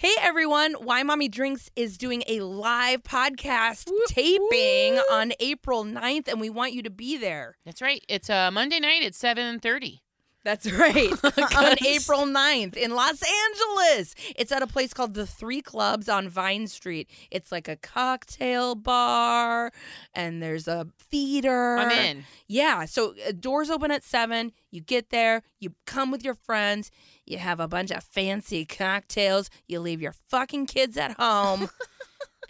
Hey everyone, Why Mommy Drinks is doing a live podcast taping on April 9th and we want you to be there. That's right. It's uh, Monday night at seven thirty. That's right. on April 9th in Los Angeles. It's at a place called The Three Clubs on Vine Street. It's like a cocktail bar and there's a theater. I'm in. Yeah. So uh, doors open at 7. You get there, you come with your friends, you have a bunch of fancy cocktails, you leave your fucking kids at home.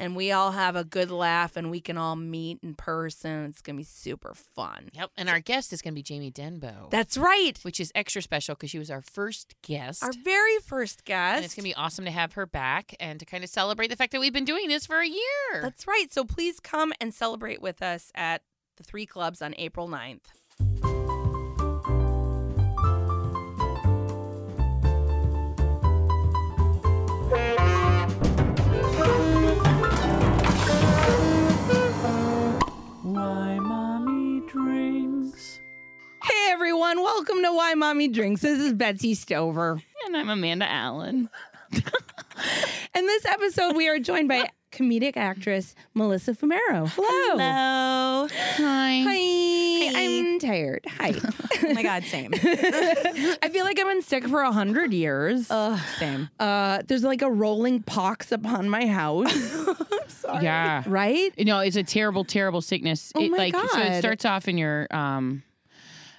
And we all have a good laugh and we can all meet in person. It's going to be super fun. Yep. And our guest is going to be Jamie Denbo, That's right. which is extra special because she was our first guest. Our very first guest. and it's going to be awesome to have her back and to kind of celebrate the fact that we've been doing this for a year. That's right. So please come and celebrate with us at the three clubs on April 9th. Why mommy drinks. Hey everyone, welcome to Why Mommy Drinks. This is Betsy Stover. And I'm Amanda Allen. In this episode, we are joined by comedic actress Melissa Fumero. Hello. Hello. Hi. Hi. I'm tired. Hi. Oh my God, same. I feel like I've been sick for a hundred years. Ugh, same. Uh, there's like a rolling pox upon my house, Yeah. right? You know, it's a terrible, terrible sickness. Oh it, my like so it starts off in your um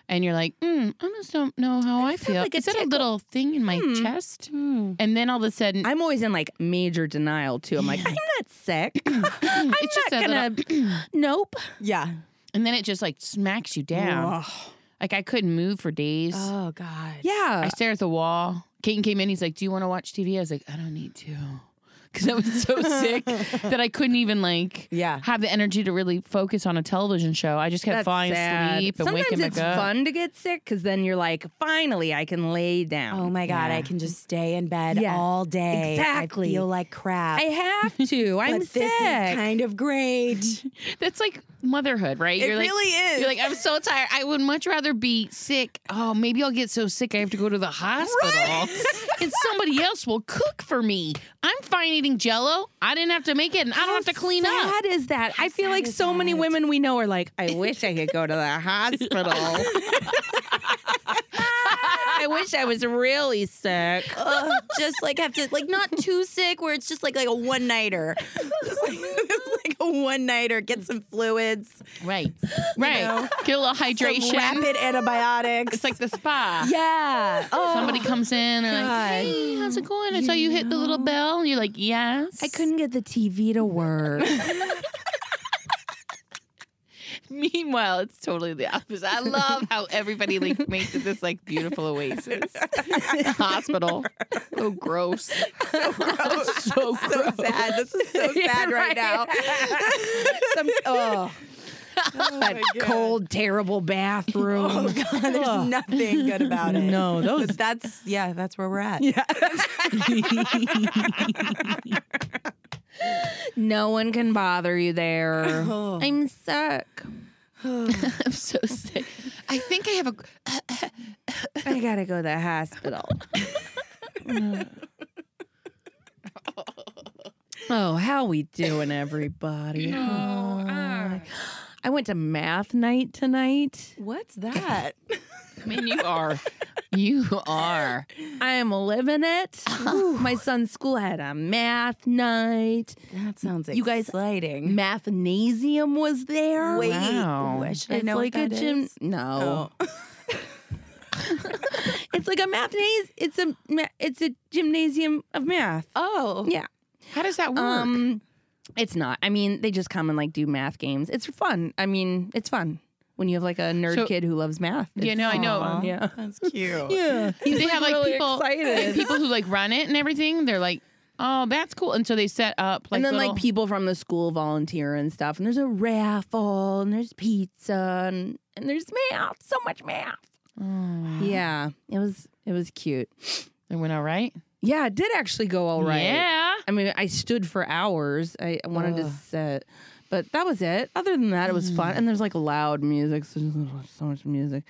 and you're like, mm, I just don't know how I just have, feel. like, a Is that a little thing in my Hmm. chest? And then all of a sudden, I'm always in like major denial too. I'm like, I'm not sick. I'm it's not a gonna. little, nope. Yeah. and then it just like smacks you down. Like I couldn't move for days. Oh God. Yeah. I stare at the wall. Caden came in. He's like, "Do you want to watch TV?" I was like, "I don't need to," because I was so sick that I couldn't even like Yeah. have the energy to really focus on a television show. I just kept That's falling sad. asleep and Sometimes waking it's back up. fun to get sick because then you're like, finally, I can lay down. Oh my God, Yeah. I can just stay in bed Yeah, all day. exactly. I feel like crap. I have to. I'm but sick. this is kind of great. That's like motherhood, right? It you're like, really is. You're like, I'm so tired. I would much rather be sick. Oh, maybe I'll get so sick I have to go to the hospital, and somebody else will cook for me. I'm fine eating Jello. I didn't have to make it, and I don't have to clean up. sad is that? I feel like is so many women we know are like, I wish I could go to the hospital. I wish I was really sick. Ugh, just like have to like not too sick where it's just like like a one nighter. Just like, like a one nighter. Get some fluids. Right, right. know, Get a little Some hydration. rapid antibiotics. It's like the spa. yeah. Oh. Somebody comes in and like, hey, how's it going? I saw you hit the little bell. And you're like, yes. I couldn't get the TV to work. Meanwhile, it's totally the opposite. I love how everybody like makes it this like beautiful oasis. Hospital. So gross. So gross. so so sad. This is so sad right, now. Some, oh, Oh that cold, terrible bathroom. Oh God, there's nothing good about it. No, those. But that's yeah, that's where we're at. Yeah. no one can bother you there. Oh. I'm sick. I'm so sick. I think I have a. I gotta go to the hospital. oh, how we doing, everybody? Oh, Hi. I went to math night tonight. What's that? I mean, you are. You are. I am living it. My son's school had a math night. That sounds You guys- exciting. Mathnasium was there. Wait, Wow. what- should I it's know like what a that gym. is? No, Oh. it's like a mathnasium. It's a it's a gymnasium of math. oh, Yeah. How does that work? Um, it's not. I mean, they just come and like do math games. It's fun. I mean, it's fun when you have like a nerd So- kid who loves math. Yeah, It's no, I know. fun. Yeah. that's cute. Yeah. Do they have like really people, excited. people who like run it and everything. They're like, oh, that's cool. And so they set up like and then little, like people from the school volunteer and stuff. And there's a raffle and there's pizza and, and there's math. So much math. Oh, Yeah. It was it was cute. it went all right. Yeah, it did actually go all right. Yeah. I mean, I stood for hours. I I wanted to sit, but that was it. Other than that, it was fun. And there's like loud music. So, so much music.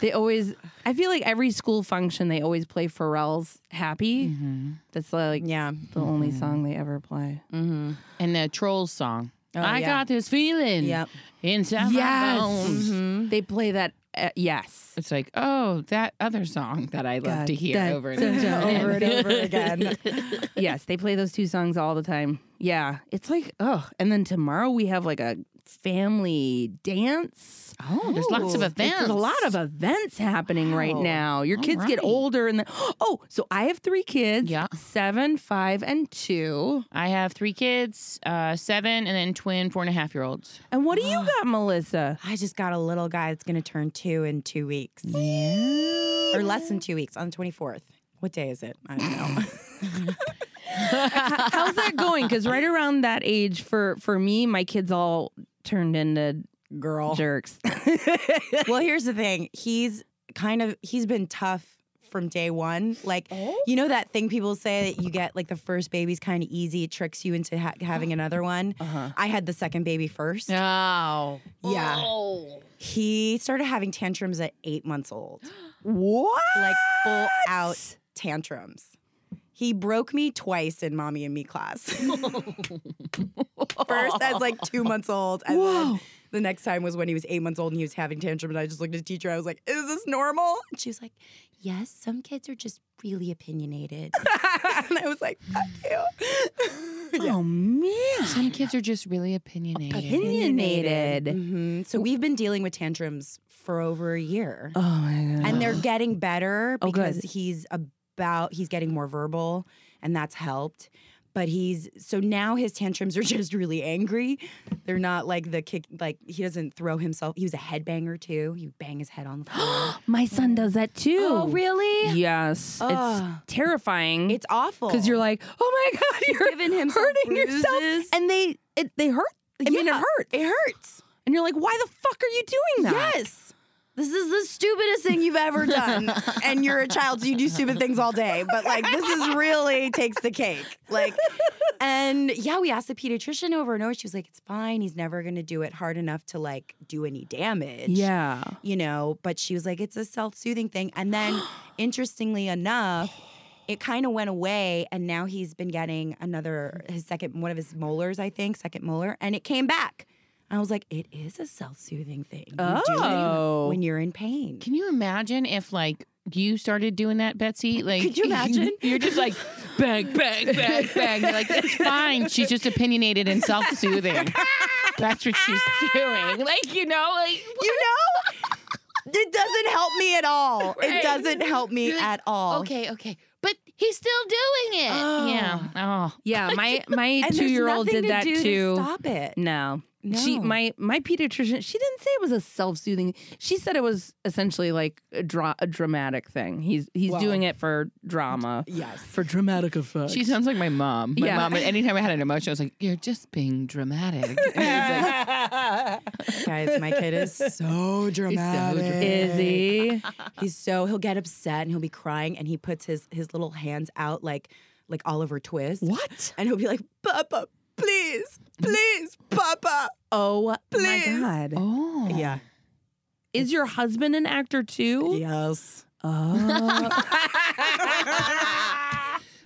They always, I feel like every school function, they always play Pharrell's Happy. Mm-hmm. That's like Yeah. the only song they ever play. Mm-hmm. And the Trolls song. Oh, I yeah. got this feeling Yep. inside Yes. my bones. Mm-hmm. They play that, uh, yes. It's like, oh, that other song that I love God, to hear that- over and over, over and over again. yes, they play those two songs all the time. Yeah, it's like oh, and then tomorrow we have like a family dance. Oh, there's lots of events. There's a lot of events happening right now. Your All kids get older, and then oh, so I have three kids. Yeah. seven, five, and two. I have three kids, uh, seven, and then twin four and a half year olds. And what do you got, Melissa? I just got a little guy that's going to turn two in two weeks. Yeah. Or less than two weeks on the 24th. What day is it? I don't know. How's that going? Because right around that age, for for me, my kids all turned into Girl. jerks. well, here's the thing. He's kind of he's been tough from day one. Like you know that thing people say that you get like the first baby's kind of easy. It tricks you into ha- having another one. Uh-huh. I had the second baby first. Oh. Yeah. Oh. He started having tantrums at eight months old, What? like full out tantrums. He broke me twice in mommy and me class. First, I was like two months old, and then the next time was when he was eight months old and he was having tantrum. And I just looked at the teacher. I was like, "Is this normal?" And she was like, "Yes, some kids are just really opinionated." and I was like, "Fuck you." Oh man. Some kids are just really opinionated. Opinionated. hmm So we've been dealing with tantrums for over a year. Oh my god. and they're getting better Oh, because good. he's about he's getting more verbal and that's helped but he's so now his tantrums are just really angry they're not like the kick like he doesn't throw himself he was a headbanger too he would bang his head on the floor My son does that too. oh really Yes. Ugh. It's terrifying. it's awful because you're like, oh my god, you're giving himself hurting yourself, bruises. and they it, they hurt. I mean, it Yeah, hurts. it hurts and you're like, why the fuck are you doing that? yes this is the stupidest thing you've ever done. And you're a child so you do stupid things all day. But like this is really takes the cake. Like and yeah we asked the pediatrician over and over. She was like it's fine. He's never going to do it hard enough to like do any damage. Yeah. you know but she was like it's a self-soothing thing. And then interestingly enough it kind of went away and now he's been getting another his second one of his molars i think second molar and it came back i was like it is a self-soothing thing you do Oh. when you're in pain Can you imagine if like you started doing that, Betsy? Like, Could you imagine? You're just like bang, bang, bang, bang. You're like, it's fine. She's just opinionated and self-soothing. That's what she's doing. Like, you know, like you know it doesn't help me at all Right. it doesn't help me like, at all okay, okay, but he's still doing it. Oh. Yeah. Oh. Yeah. My my two year old did to that do to too. stop it No. She my my pediatrician. She didn't say it was a self soothing. She said it was essentially like a, dra- a dramatic thing. He's he's Well. doing it for drama, yes for dramatic effect. She sounds like my mom. My Yeah. mom, anytime I had an emotion, I was like, you're just being dramatic. And it's like, guys my kid is so dramatic Is he? he's so he'll get upset and he'll be crying and he puts his his little hands out like like Oliver Twist What? and he'll be like Papa please please Papa Oh Please. my god! oh. yeah Is your husband an actor too? yes Oh.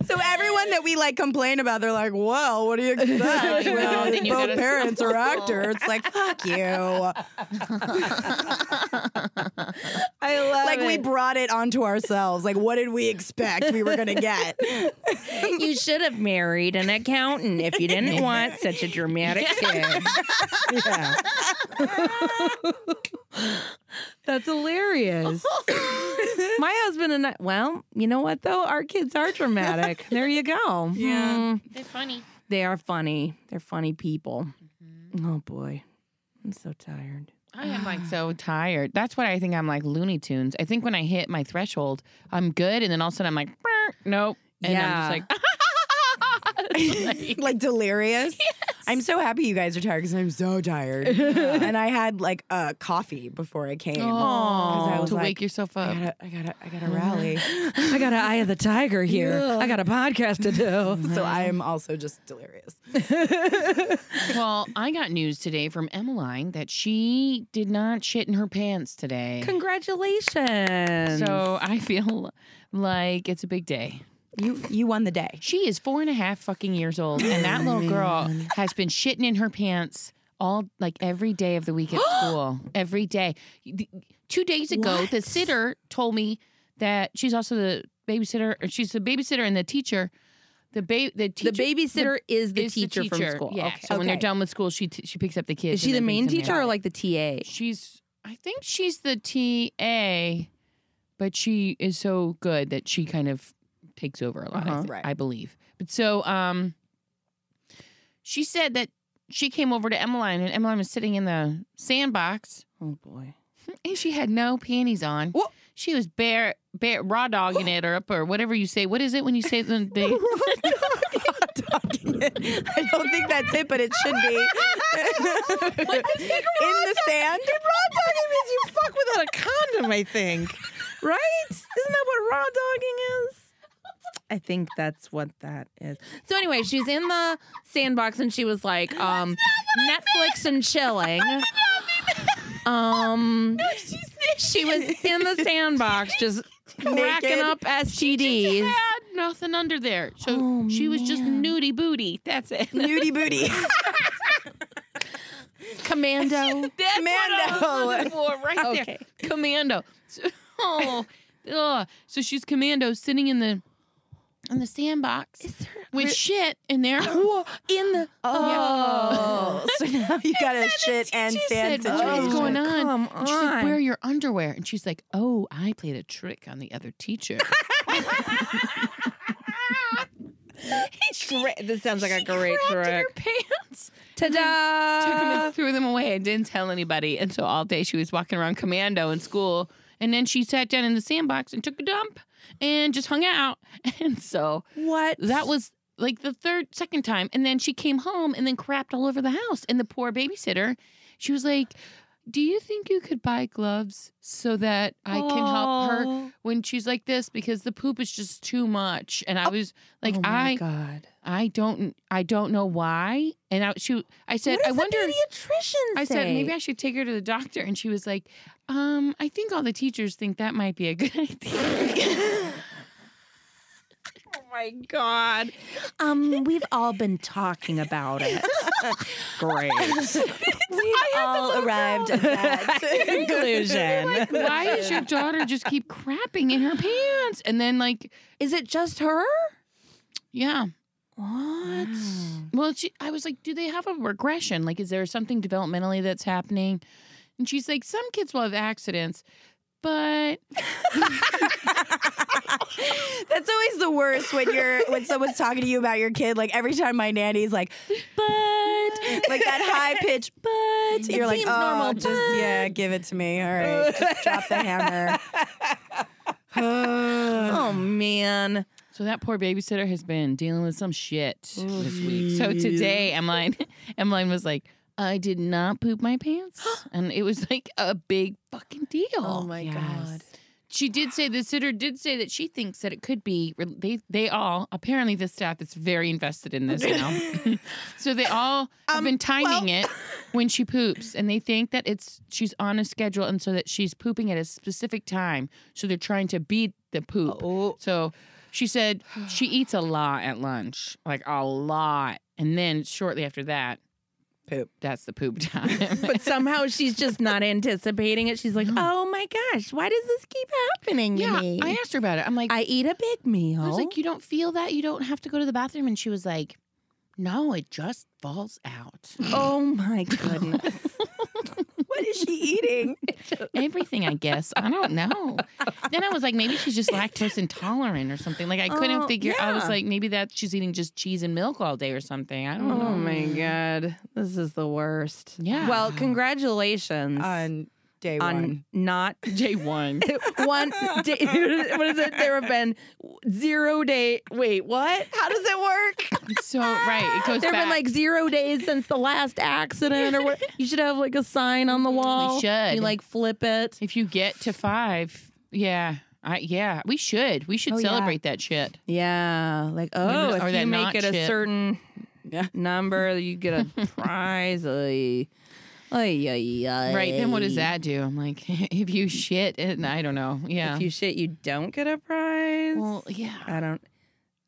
So everyone that we like complain about, they're like, "Well, what do you expect? Well, Well, you both gotta- parents are actors." It's like, "Fuck you!" I love Like we brought it onto ourselves. Like, what did we expect we were gonna get? you should have married an accountant if you didn't want such a dramatic kid. yeah. That's hilarious. My husband and I, well, you know what though? Our kids are dramatic. There you go. Yeah. Hmm. They're funny. They are funny. They're funny people. Oh boy. I'm so tired. I am like so tired. That's what I think I'm like Looney Tunes. I think when I hit my threshold, I'm good, and then all of a sudden I'm like, nope, and Yeah. I'm just like, like delirious. I I'm so happy you guys are tired because I'm so tired. and I had like a coffee before I came. 'Cause I Oh, was to like, wake yourself I up. gotta, I gotta, I gotta rally. I got an eye of the tiger here. I got a podcast to do. so I am also just delirious. Well, I got news today from Emmeline that she did not shit in her pants today. Congratulations. So I feel like it's a big day. You, you won the day. She is four and a half fucking years old, and that little girl has been shitting in her pants all like every day of the week at school. Every day. Two days ago, the sitter told me that she's also the babysitter. Or she's the babysitter and the teacher. The ba- the the teacher, babysitter is the is teacher, from school. Yeah. Okay. So when they're Okay. done with school, she t- she picks up the kids. Is she and the then main brings them teacher here. or like the TA? She's I think she's the TA, but she is so good that she kind of takes over a lot, I, Uh-huh. thi- Right. I believe. But so um she said that she came over to Emmeline and Emmeline was sitting in the sandbox Oh boy. and she had no panties on. Wha- She was bare bare raw dogging it or up or whatever you say. What is it when you say the they I don't think that's it, but it should be. In the sand. Raw dogging means you fuck without a condom, I think. Right? Isn't that what raw dogging is? I think that's what that is. So anyway, she's in the sandbox and she was like, um, Netflix and chilling. Um, she was in the sandbox just racking up STDs. had nothing under there. So Oh, she was just nudie booty. That's it. Nudie booty. Commando. That's what I was Commando. looking for right there. Okay. Commando. So, oh, ugh. so she's commando sitting in the in the sandbox with shit in there. Whoa, in the Oh, so now you got a shit and She sand said, situation. "What's going on?" Come And she's like, on. "Where are your underwear?" And she's like, "Oh, I played a trick on the other teacher." Great. This sounds like a great in her trick. pants. Ta-da! took them and threw them away and didn't tell anybody. And so all day she was walking around commando in school. And then she sat down in the sandbox and took a dump and just hung out. And so What? that was like the third, second time. And then she came home and then crapped all over the house. And the poor babysitter, she was like, Do you think you could buy gloves so that I can help her Oh. when she's like this? Because the poop is just too much. And I was like, oh my I God. I don't I don't know why. And I she I said, I wonder pediatrician I say? said maybe I should take her to the doctor, and she was like, "Um, I think all the teachers think that might be a good idea." Oh my God. Um, we've all been talking about it. Great. We all arrived at that Conclusion. Why does your daughter just keep crapping in her pants? And then like, Is it just her? yeah. What? Well, she, I was like, do they have a regression? Like, is there something developmentally that's happening? And she's like, some kids will have accidents, but That's always the worst when you're when someone's talking to you about your kid. Like every time my nanny's like, but like that high pitch, but you're like, seems oh, normal, just but." yeah, give it to me. All right, just drop the hammer. Oh man. So that poor babysitter has been dealing with some shit this week. So today, Emmeline, Emmeline was like, "I did not poop my pants," and it was like a big fucking deal. Oh my Yes. God. She did say the sitter did say that she thinks that it could be they they all apparently the staff is very invested in this now. so they all have Um, been timing it when she poops, and they think that it's she's on a schedule, and so that she's pooping at a specific time. So they're trying to beat the poop. Oh, So she said she eats a lot at lunch, like a lot. And then shortly after that, poop. that's the poop time. But somehow she's just not anticipating it. She's like, oh my gosh, why does this keep happening to yeah, me? I asked her about it. I'm like, I eat a big meal. I was like, you don't feel that? You don't have to go to the bathroom? And she was like, no, it just falls out. oh my goodness. What is she eating? Everything, I guess. I don't know. then I was like, maybe she's just lactose intolerant or something. Like I couldn't Oh, figure. I was yeah. like, maybe that she's eating just cheese and milk all day or something. I don't oh know. Oh my god, this is the worst. Yeah. Well, congratulations On day on one. not Day one. one day. What is it? There have been zero day. Wait, what? How does it work? So right, it goes There have been like zero days since the last accident, or what? You should have like a sign on the wall. We should. You like flip it. if you get to five, yeah, I yeah, we should. We should Oh, yeah. celebrate that shit. Yeah, like oh, Or if you make not it a certain Yeah. number, you get a prize. Ay, ay, ay, ay. Right. Then what does that do? I'm like, if you shit, and I don't know. Yeah. If you shit, you don't get a prize. well, yeah. I don't.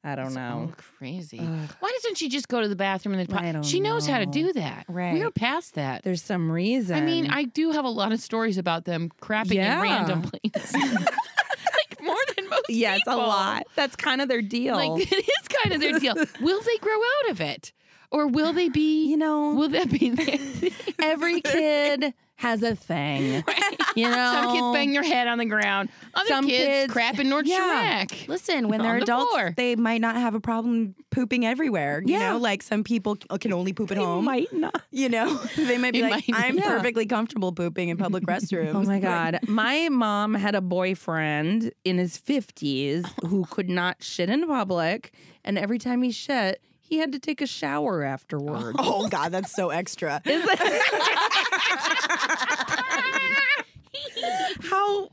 I don't know. crazy. Ugh. Why doesn't she just go to the bathroom and then? I don't she knows how to do that. Right. We're past that. There's some reason. I mean, I do have a lot of stories about them crapping Yeah. in random places. like more than most yes, a lot. That's kind of their deal. Like it is kind of their deal. will they grow out of it, or will they be? you know, will that be every kid has a thing. You know, Some kids bang their head on the ground. Other Some kids, kids- crap in North Yeah. Listen, when they're the adults, floor. they might not have a problem pooping everywhere. You Yeah. know, like some people can only poop at They home. might not. You know, they might be It like, might- I'm yeah. perfectly comfortable pooping in public oh restrooms. Oh my God. My mom had a boyfriend in his 50s who could not shit in public. And every time he shit, he had to take a shower afterward. Oh God, that's so extra. How,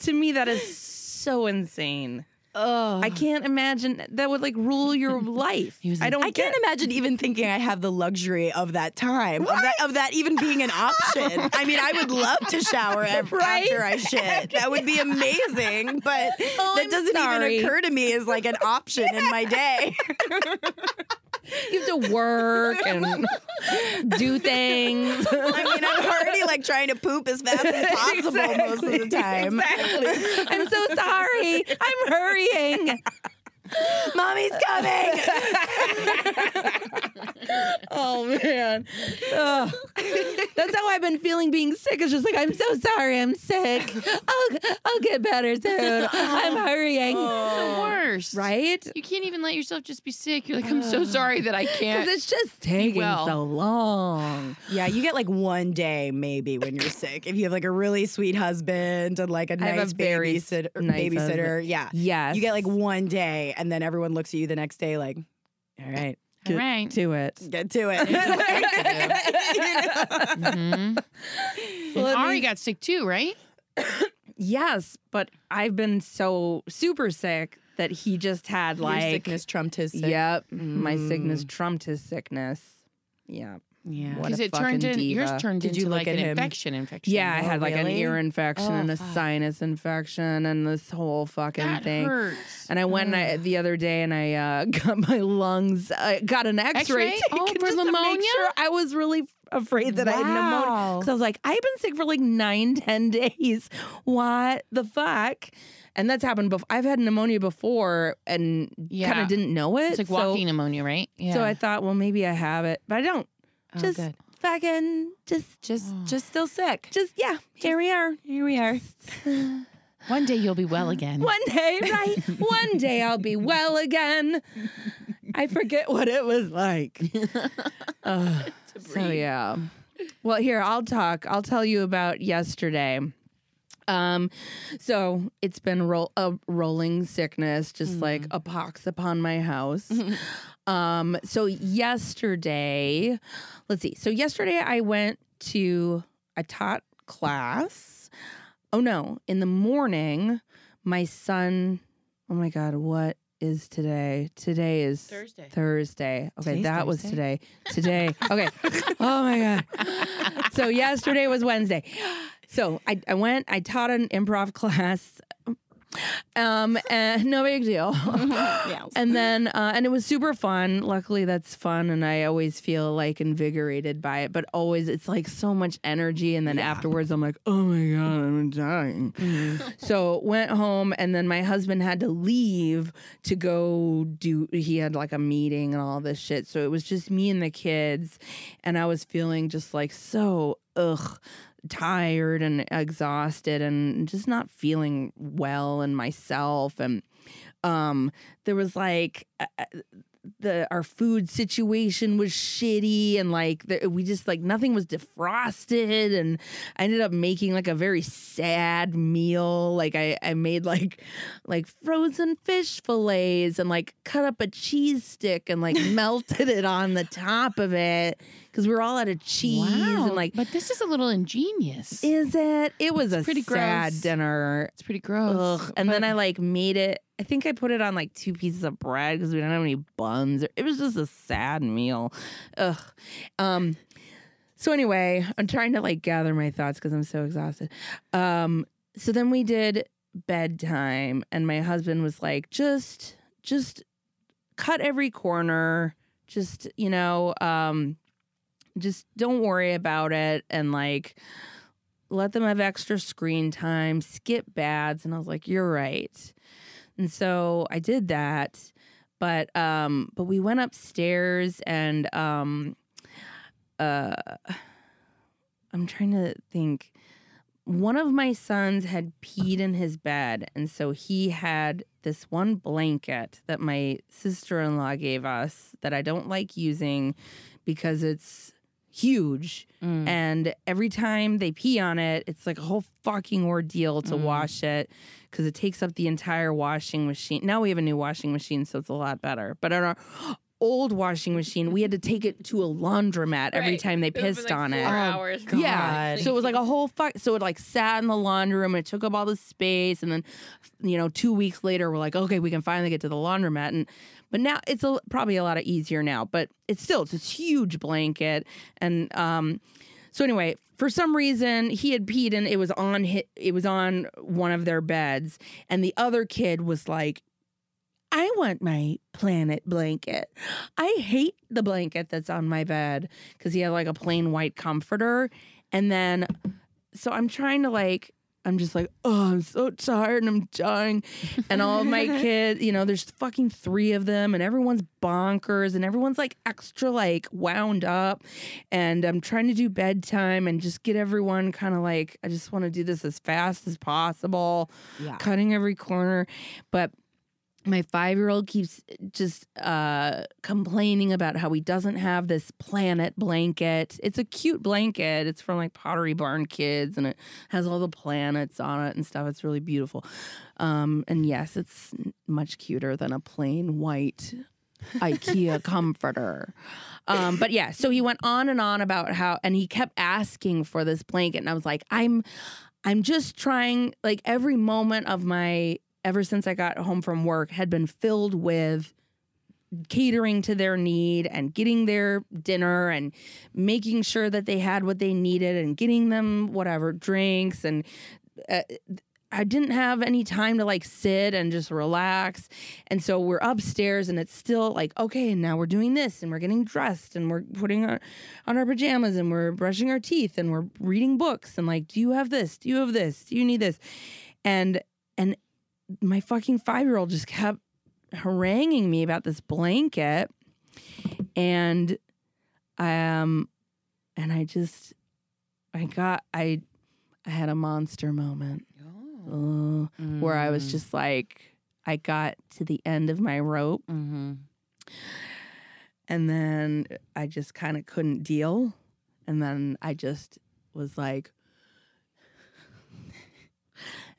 to me, that is so insane. Oh, I can't imagine that would like rule your life. I don't I get can't imagine even thinking I have the luxury of that time, of that, of that even being an option. I mean, I would love to shower ev- Right? after I shit. That would be amazing, but Oh, that I'm doesn't sorry. even occur to me as like an option in my day. You have to work and do things. I mean, I'm already like trying to poop as fast as possible most of the time. Exactly. I'm so sorry. I'm hurrying. Mommy's coming. Oh man. Ugh. That's how I've been feeling being sick. It's just like I'm so sorry I'm sick. I'll I'll get better soon. I'm hurrying. the worst. Right? You can't even let yourself just be sick. You're like, I'm so sorry that I can't. Because it's just taking well. so long. Yeah, you get like one day maybe when you're sick. If you have like a really sweet husband and like a I have a nice very babysitter, nice babysitter, husband. yeah, Yes. you get like one day, and then everyone looks at you the next day like, "All right, All right. to it. get to it." Mhm. Well, Ari mean- got sick too, right? Yes, but I've been so super sick that he just had Your like sickness trumped his sick. Yep. My sickness Mm. trumped his sickness. Yeah. Yeah. Because it turned in yours turned Did into you look like at an him? infection. Infection. Yeah, I Oh, had like an really? ear infection Oh, and a fuck. sinus infection and this whole fucking that thing. hurts. And I went and I, the other day and I uh, got my lungs, I got an x ray X-ray? taken Oh, for just to make pneumonia? sure. I was really afraid that I had pneumonia. Wow. Because I was like, I've been sick for like nine, ten days. What the fuck? And that's happened before. I've had pneumonia before and kind of didn't know it. It's like so, walking pneumonia, right? Yeah. So I thought, well, maybe I have it, but I don't. Oh, just good. fucking, just, Just, Oh. just still sick. just, yeah, here we are. Here we are. one day you'll be well again. One day, right? One day I'll be well again. I forget what it was like. Ugh. so yeah. Well, here I'll talk. I'll tell you about yesterday. Um, so it's been roll a rolling sickness, just like a pox upon my house. um, so yesterday, let's see. So yesterday I went to I taught class. Oh no, in the morning, my son. Oh my God, what is today? Today is Thursday. Thursday. Okay, Today's that was today. Today. Okay. oh my God. So yesterday was Wednesday. So I, I went, I taught an improv class. Um, and no big deal. Yes. And then, uh, and it was super fun. Luckily, that's fun, and I always feel like invigorated by it. But always, it's like so much energy, and then afterwards, I'm like, oh my god, I'm dying. So went home, and then my husband had to leave to go do. He had like a meeting and all this shit. So it was just me and the kids, and I was feeling just like so ugh tired and exhausted and just not feeling well and myself. And um there was like the our food situation was shitty and like the, we just like nothing was defrosted and I ended up making like a very sad meal. Like I I made like like frozen fish fillets and like cut up a cheese stick and like melted it on the top of it cuz we were all out of cheese wow. and like but this is a little ingenious. is it it was a pretty sad gross. dinner it's pretty gross. Ugh. And then I like made it. I think I put it on like two pieces of bread because we didn't have any buns. It was just a sad meal. Ugh. Um. So anyway, I'm trying to like gather my thoughts because I'm so exhausted. Um. So then we did bedtime, and my husband was like, "Just, just cut every corner. Just you know, um, just don't worry about it, and like." let them have extra screen time, skip bads. And I was like, you're right. And so I did that. But um, but we went upstairs and um uh I'm trying to think. One of my sons had peed in his bed, and so he had this one blanket that my sister-in-law gave us that I don't like using because it's huge Mm. and every time they pee on it, it's like a whole fucking ordeal to Mm. wash it because it takes up the entire washing machine. Now we have a new washing machine, so it's a lot better. But on our old washing machine, we had to take it to a laundromat every time they It pissed like, on it. hours. Yeah. God. So it was like a whole fuck. So it like sat in the laundry room. It took up all the space, and then, you know, two weeks later, we're like, okay, we can finally get to the laundromat. And but now it's a, probably a lot easier now. But it's still it's this huge blanket, and um, so anyway, for some reason he had peed and it was on hi- it was on one of their beds, and the other kid was like. I want my planet blanket. I hate the blanket that's on my bed because he had like a plain white comforter. And then, so I'm trying to like, I'm just like, oh, I'm so tired and I'm dying. And all of my kids, you know, there's fucking three of them and everyone's bonkers and everyone's like extra like wound up. And I'm trying to do bedtime and just get everyone kind of like, I just want to do this as fast as possible Yeah. cutting every corner. But my five year old keeps just uh, complaining about how he doesn't have this planet blanket. It's a cute blanket. It's from like Pottery Barn Kids and it has all the planets on it and stuff. It's really beautiful. Um, and yes, it's much cuter than a plain white IKEA comforter. Um, but yeah, so he went on and on about how, and he kept asking for this blanket. And I was like, I'm, I'm just trying, like every moment of my, ever since I got home from work had been filled with catering to their need and getting their dinner and making sure that they had what they needed and getting them whatever drinks and uh, I didn't have any time to like sit and just relax. And so we're upstairs and it's still like, okay, and now we're doing this and we're getting dressed and we're putting on, on our pajamas and we're brushing our teeth and we're reading books and like, do you have this? Do you have this? Do you need this? And and my fucking five year old just kept haranguing me about this blanket. And um and I just I got I I had a monster moment uh, where I was Mm. just like, I got to the end of my rope Mm-hmm. and then I just kind of couldn't deal. And then I just was like,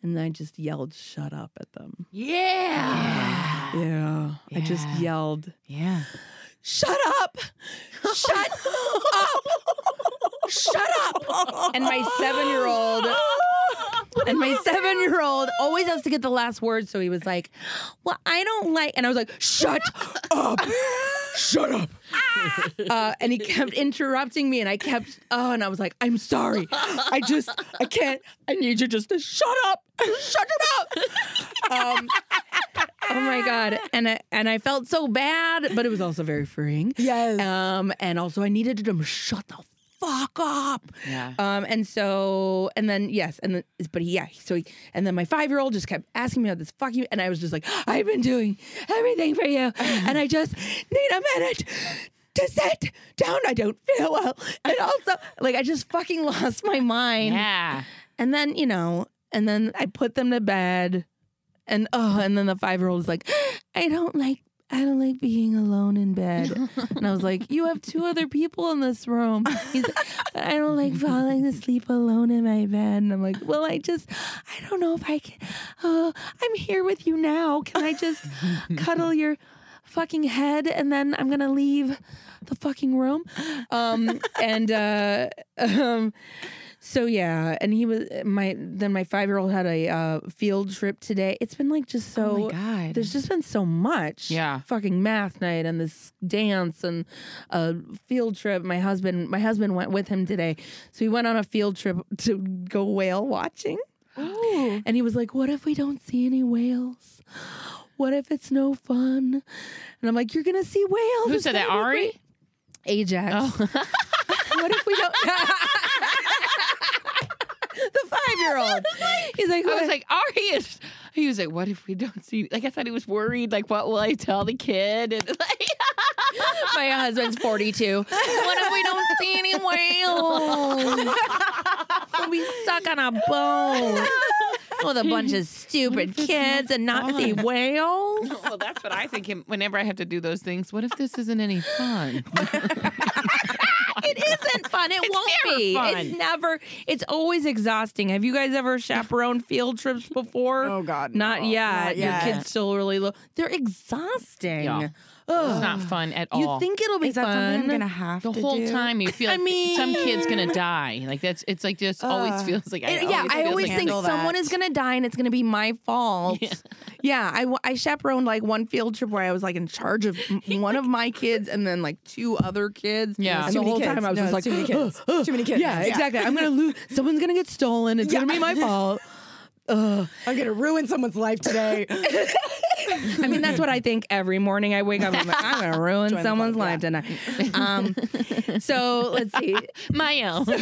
and then I just yelled, shut up at them. Yeah. Yeah. I just yelled, Yeah. shut up! Shut up! Shut up! And my seven year old. And my seven year old always has to get the last word. So he was like, Well, I don't like. And I was like, Shut up. Shut up. Uh, and he kept interrupting me. And I kept, oh, and I was like, I'm sorry. I just, I can't. I need you just to shut up. Shut it up. Um, oh my God. And I, and I felt so bad, but it was also very freeing. Yes. Um, and also I needed to shut the fuck up. Yeah. Um, and so, and then yes, and then, but he, yeah, so he, and then my five year old just kept asking me about this fuck you, and I was just like, I've been doing everything for you, and I just need a minute to sit down. I don't feel well, and also, like, I just fucking lost my mind. Yeah. And then, you know, and then I put them to bed. And oh, and then the five year old is like, I don't like I don't like being alone in bed. and I was like, You have two other people in this room. He's like, I don't like falling asleep alone in my bed. And I'm like, Well, I just, I don't know if I can. Oh, I'm here with you now. Can I just cuddle your fucking head and then I'm going to leave the fucking room? Um, and, uh, um, so yeah, and he was my then my five year old had a uh, field trip today. It's been like just so. Oh my God. There's just been so much. Yeah. fucking math night and this dance and a field trip. My husband, my husband went with him today, so he went on a field trip to go whale watching. Ooh. And he was like, "What if we don't see any whales? What if it's no fun?" And I'm like, "You're gonna see whales." Who It's said that? Ari? Ajax. Oh. what if we don't? the five year old. He's like, I was "What?" like, Ari is. He was like, "What if we don't see?" Like I thought he was worried. Like, what will I tell the kid? And like, my husband's 42. What if we don't see any whales? We'll be stuck on a boat with a bunch of stupid kids and not see whales. well, that's what I think. Whenever I have to do those things, what if this isn't any fun? It isn't fun. It won't never be. fun. It's never. It's always exhausting. Have you guys ever chaperoned field trips before? Oh, God, not no. yet. Not Your yet. kids still really low. They're exhausting. Yeah. Ugh. It's not fun at all. You think it'll be Is that fun? something I'm gonna have the to whole do? time you feel I like mean- some kid's gonna die. Like that's it's like just always Uh, feels like I It- yeah, always I always like think handle someone is gonna die and it's gonna be my fault. Yeah. Yeah, I, w- I chaperoned like one field trip where I was like in charge of one of my kids and then like two other kids. Yeah. and Too the many whole kids. time I was No, just like, too many kids. "Ugh, ugh." Too many kids. Yeah, Yeah. exactly. I'm gonna lose. Someone's gonna get stolen. It's gonna be my fault. Ugh. I'm gonna ruin someone's life today. I mean, that's what I think every morning I wake up. I'm like, I'm gonna ruin Join someone's club, life tonight. Um, so let's see. my own.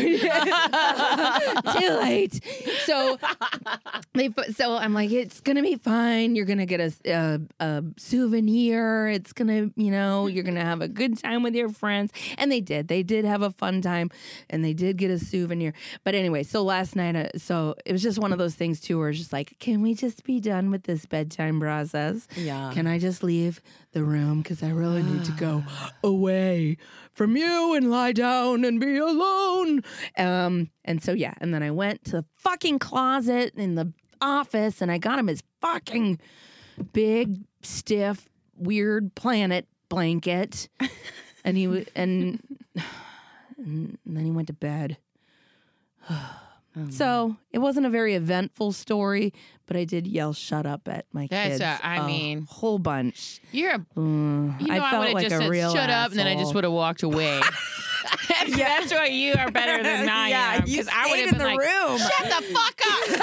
Too late. So they so I'm like, it's gonna be fine. You're gonna get a, a a souvenir. It's gonna, you know, you're gonna have a good time with your friends. And they did. They did have a fun time, and they did get a souvenir. But anyway, so last night, uh, so it was just one of those things too, where it's just like, can we just be done with this bedtime process? Yeah. Can I just leave the room because I really need to go away from you and lie down and be alone. Um, and so yeah, and then I went to the fucking closet in the office and I got him his fucking big, stiff, weird planet blanket, and he w- and and then he went to bed. So it wasn't a very eventful story, but I did yell "shut up" at my That's kids. a- I mean- whole bunch. You're a. Mm, You know, I, I felt would have like just a said, real "Shut up," and then I just would have walked away. that's, that's why you are better than I Yeah, am. you 'cause I would have in been the like, room. Shut the fuck up.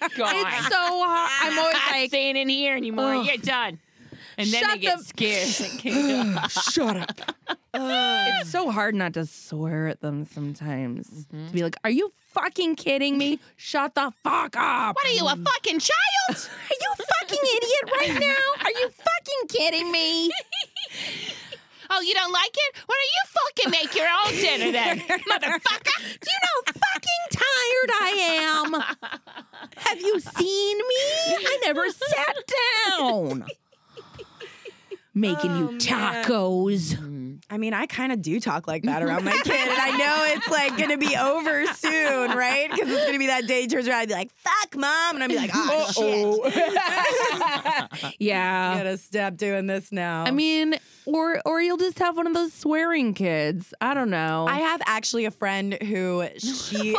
It's so hard. I'm always I'm like, staying in here anymore. Ugh. You're done. And then Shut they get the- scared. shut up. it's so hard not to swear at them sometimes. Mm-hmm. To be like, are you fucking kidding me? Shut the fuck up. what are you, a fucking child? Are you fucking idiot right now? Are you fucking kidding me? Oh, you don't like it? Why don't you fucking make your own dinner then, motherfucker? Do you know how fucking tired I am? Have you seen me? I never sat down. Making Oh, you man. Tacos. I mean, I kind of do talk like that around my kid, and I know it's like gonna be over soon, right? Because it's gonna be that day he turns around and be like, "Fuck, mom," and I'm be like, "Oh shit, yeah. gotta stop doing this now." I mean, or or you'll just have one of those swearing kids. I don't know. I have actually a friend who she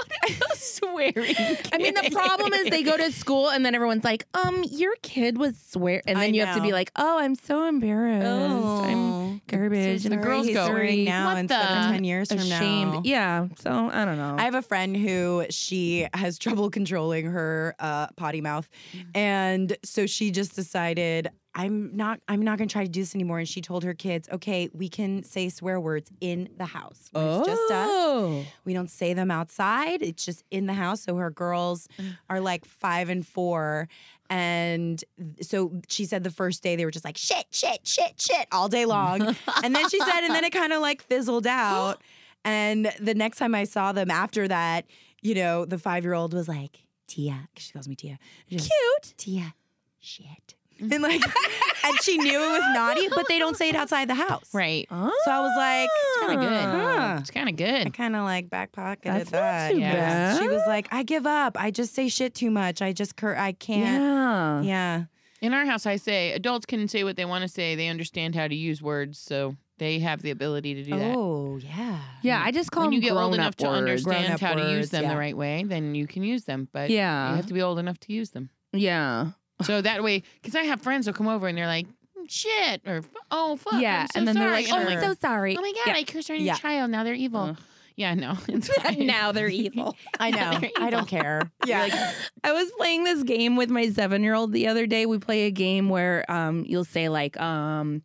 Swearing. I mean, the problem is they go to school and then everyone's like, um, your kid was swear, and I then you have to be like, oh, I'm so embarrassed. Oh, I'm garbage. So and sorry, girls he's go, now "What instead the?" of ten years from ashamed. now. Yeah. So I don't know. I have a friend who she has trouble controlling her uh, potty mouth, and so she just decided I'm not I'm not going to try to do this anymore. And she told her kids, okay, we can say swear words in the house. When It's just us. Oh. We don't say them outside. It's just in the house. So her girls are like five and four. And so she said the first day they were just like shit, shit, shit, shit all day long. and then she said, and then it kind of like fizzled out. And the next time I saw them after that, you know, the five year old was like, Tia, she calls me Tia. Cute. Tia, shit. and like, and she knew it was naughty, but they don't say it outside the house. Right. So I was like, ah. it's Kind of good. Huh. It's kind of good. I kind of like back pocketed That's not that. too Yeah. bad. She was like, I give up. I just say shit too much. I just cur. I can't. Yeah. Yeah. In our house, I say adults can say what they want to say. They understand how to use words, so they have the ability to do that. Oh yeah. Yeah, I just call when them you get old grown-up enough to understand Grown-up how to use them yeah. the right way, then you can use them. But Yeah. you have to be old enough to use them. Yeah. So that way, because I have friends who come over and they're like, "Shit," or "Oh fuck," yeah, so and then they're like, "Oh, I'm so sorry." "Oh my god, Yeah. I cursed your Yeah. child. Now they're evil." Ugh. Yeah, no, now they're evil. I know. They're I don't care. Yeah. I was playing this game with my seven year old the other day. We play a game where um you'll say like um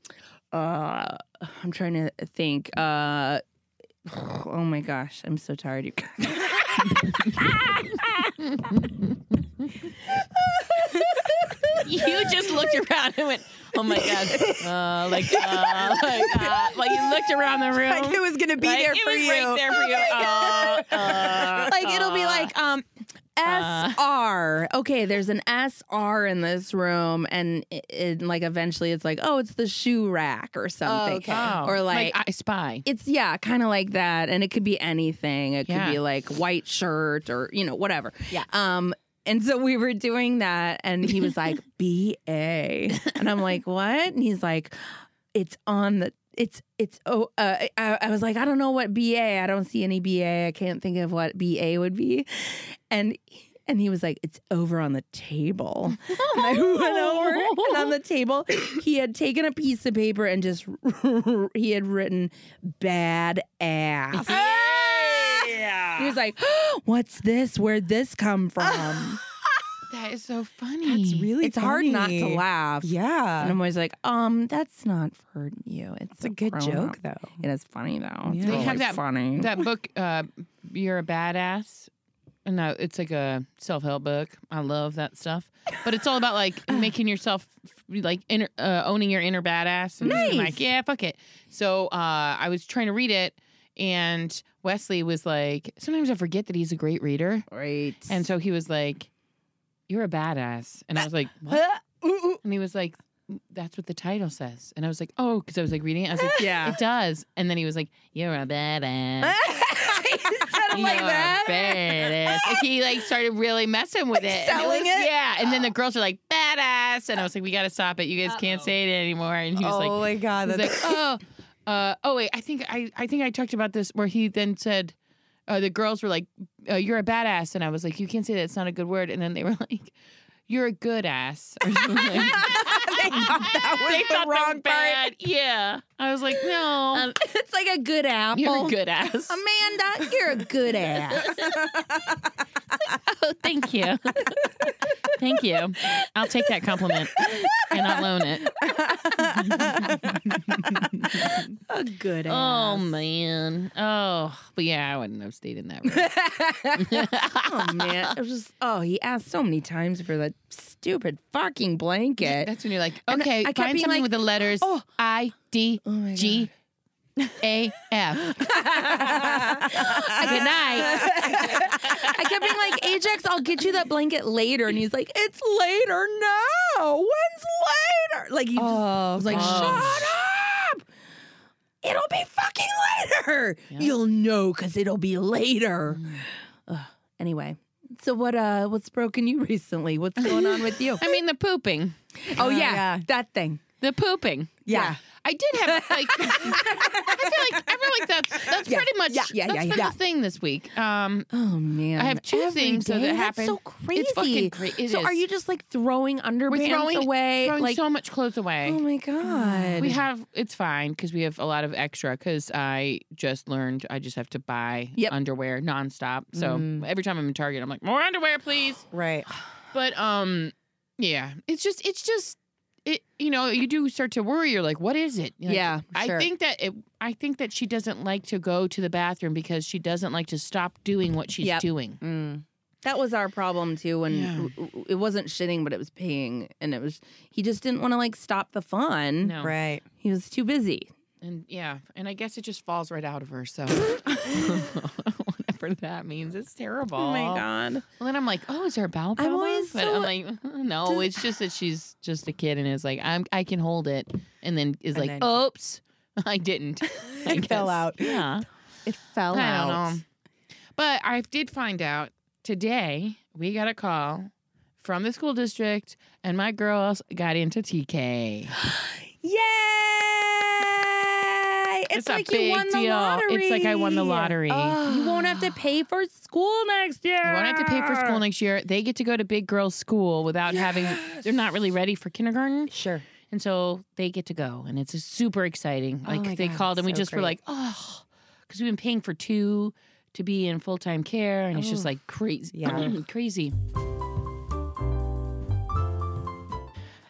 uh I'm trying to think. Uh oh my gosh, I'm so tired. You you just looked around and went, "Oh my god!" Uh, like, uh, like, uh, like you looked around the room. Like it was gonna be Like, there it for was you. right there for you. Uh, uh, like it'll be like um Uh. SR. Okay, there's an SR in this room, and it, it- like eventually it's like, oh, it's the shoe rack or something. okay. Oh, Or like, I spy. it's yeah, kind of like that, and it could be anything. It could be like white shirt or you know whatever. Yeah. Um. And so we were doing that, and he was like, "BA," and I'm like, "What?" And he's like, "It's on the." It's it's oh uh, I, I was like I don't know what BA I don't see any BA I can't think of what BA would be, and and he was like it's over on the table. And I went over and on the table he had taken a piece of paper and just he had written bad ass. He was like, "What's this? Where'd this come from?" That is so funny. That's really. it's hard not to laugh. Yeah. And I'm always like, "Um, that's not for you. It's It's a good joke up." though. It is funny though. It's They really have that- funny. that book. Uh, You're a badass. No, it's like a self help book. I love that stuff. But it's all about like making yourself like inner, uh, owning your inner badass and Nice. like, yeah, fuck it. So uh, I was trying to read it, and Wesley was like, sometimes I forget that he's a great reader, Right. and so he was like, "You're a badass," and I was like, "What?" Uh, and he was like, "That's what the title says." And I was like, "Oh," because I was like reading it. I was like, Yeah. it does." And then he was like, "You're a badass." Of like that. badass. Like he like started really messing with it. And selling was- it? Yeah. And then the girls were like, badass. And I was like, we gotta stop it. You guys can't say it anymore. And he was like, oh my god. He's like, oh, uh, oh wait, I think I, I think I talked about this where he then said, uh, the girls were like, uh, "You're a badass," and I was like, "You can't say that; it's not a good word." And then they were like, "You're a good ass." Or something. they thought that was they the thought wrong bad. Yeah, I was like, "No, Um, it's like a good apple. you're a good ass." Amanda, you're a good ass. oh, thank you, thank you. I'll take that compliment and I'll own it. a good oh, ass. Oh man. Oh, but yeah, I wouldn't have stayed in that room. oh man, it was just oh he asked so many times for that stupid fucking blanket. That's when you're like, okay, I kept find something like, with the letters oh. I D Oh G A F. Good night. I kept being like, Ajax, I'll get you that blanket later, and he's like, It's later now. When's later? Like he just oh, was like. Shut up. It'll be fucking later. Yeah. You'll know because it'll be later. Ugh. Anyway, so what? Uh, what's broken you recently? What's going on with you? I mean, the pooping. oh Uh, yeah, yeah. that thing. The pooping. Yeah. I did have like I feel like I feel like that's that's Yeah, pretty much yeah, yeah, that's yeah, been yeah. the thing this week. Um Oh man, I have two Every things that day? That's happen. so crazy. It's fucking cra- it so is. are you just like throwing underpants throwing away? throwing like so much clothes away. oh my god, We have it's fine because we have a lot of extra because I just learned I just have to buy Yep. underwear nonstop. So Mm. every time I'm in Target, I'm like, more underwear, please. Right. But um, yeah, it's just it's just it. You know, you do start to worry. You're like, what is it? You're like, Yeah, I think that it. I think that she doesn't like to go to the bathroom because she doesn't like to stop doing what she's Yep. doing. Mm. That was our problem too. When Yeah. w- w- it wasn't shitting, but it was peeing, and it was he just didn't want to like stop the fun. No, Right. He was too busy. and yeah, and I guess it just falls right out of her. So whatever. that means. It's terrible. Oh my god. Well, then I'm like, oh, is there a bowel I'm always but so- I'm like, no, it's just that she's just a kid and is like, I'm, I can hold it, and then is And like, then- oops, I didn't. I It fell out. Yeah, It fell I know. But I did find out today. We got a call from the school district, and my girls got into TK. Yay! It's, a like big you won the deal. lottery. It's like I won the lottery. Ah. You won't have to pay for school next year. I won't have to pay for school next year. They get to go to big girls' school without having. They're not really ready for kindergarten. Sure. And so they get to go, and it's super exciting. Oh Like my they God, called, and we so just were like, oh, because we've been paying for two to be in full time care, and it's just Oh. like crazy, Yeah. crazy.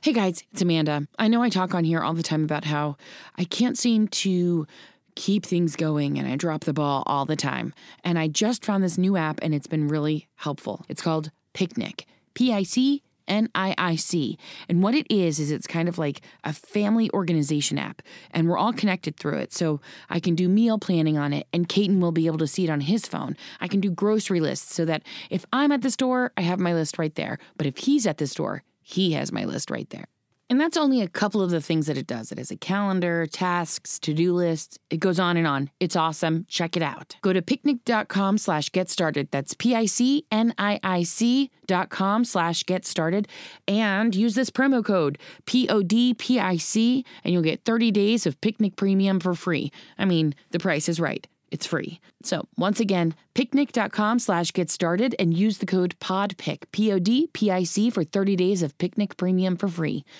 Hey guys, it's Amanda. I know I talk on here all the time about how I can't seem to keep things going and I drop the ball all the time. And I just found this new app and it's been really helpful. It's called Picniic. P I C N I I C. And what it is, is it's kind of like a family organization app. And we're all connected through it. So I can do meal planning on it, and Caton will be able to see it on his phone. I can do grocery lists so that if I'm at the store, I have my list right there. But if he's at the store, he has my list right there. And that's only a couple of the things that it does. It has a calendar, tasks, to-do lists. It goes on and on. It's awesome. Check it out. Go to picniic.com slash get started. That's P-I-C-N-I-I-C dot com slash get started. And use this promo code P-O-D-P-I-C and you'll get 30 days of Picniic Premium for free. I mean, the price is right. It's free. So once again, picniic.com slash get started and use the code PODPIC, P-O-D-P-I-C for 30 days of Picniic Premium for free.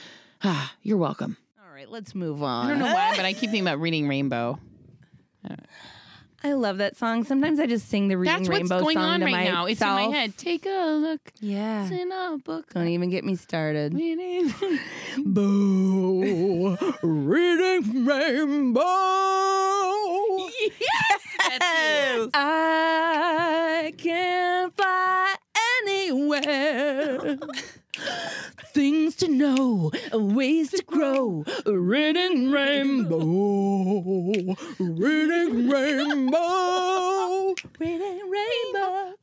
Ah, you're welcome. All right, let's move on. I don't know why, but I keep thinking about reading Rainbow. I love that song. Sometimes I just sing the Reading That's what's Rainbow going song on to right now. It's in my head. Take a look. Yeah. It's in a book. Don't even get me started. Reading. Boo, reading rainbow. Yes, I can fly anywhere. Things to know, ways to grow. a Reading rainbow, reading rainbow, reading rainbow.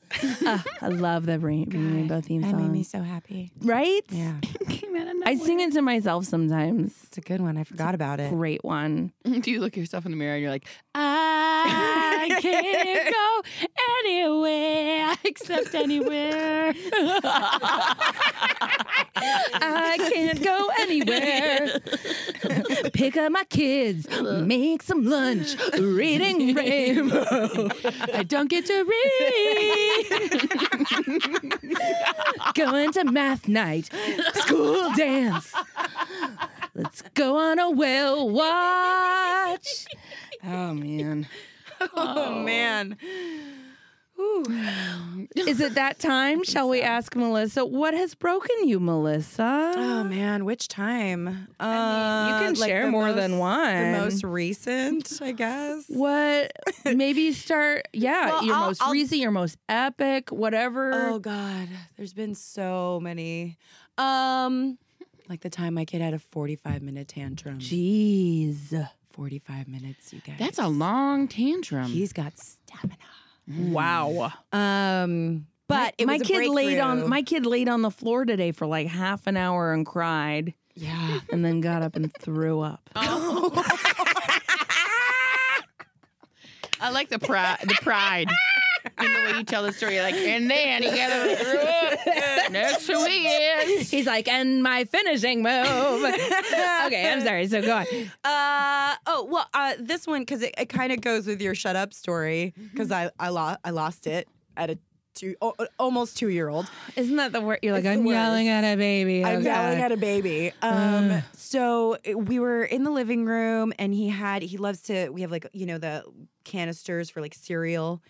Ah, I love the rain, Reading rainbow theme song. That made me so happy. Right? Yeah. Came out of I sing it to myself sometimes. It's a good one. I forgot about it. Great one. Do you look yourself in the mirror and you're like, I can't go anywhere except anywhere. I can't go anywhere. Pick up my kids, make some lunch, reading rainbow. I don't get to read. Going to math night, school dance. Let's go on a whale watch. Oh man. Oh, man. Is it that time? Shall we ask Melissa? What has broken you, Melissa? Oh man, which time? Uh, you can share the more than one. The most recent, I guess. What? Maybe start. Yeah, Well, your I'll- most I'll- recent, your most epic, whatever. Oh God, there's been so many. Um, like the time my kid had a 45 minute tantrum. Jeez. 45 minutes, you guys. That's a long tantrum. He's got stamina. Wow. Um, but it my was a kid laid on my kid laid on the floor today for like half an hour and cried, yeah. and then got up and threw up. I like the pride. The pride. In the way you tell the story, You're like, and then he got up and threw up. That's who he is. He's like, and my finishing move. okay, I'm sorry. So go on. Uh oh well uh this one because it, it kind of goes with your shut up story because I I lost I lost it at a two oh, almost two year old Isn't that the word? You're like, It's I'm yelling at a baby. I'm Okay. yelling at a baby. Um, so we were in the living room, and he had he loves to. We have like you know the canisters for like cereal.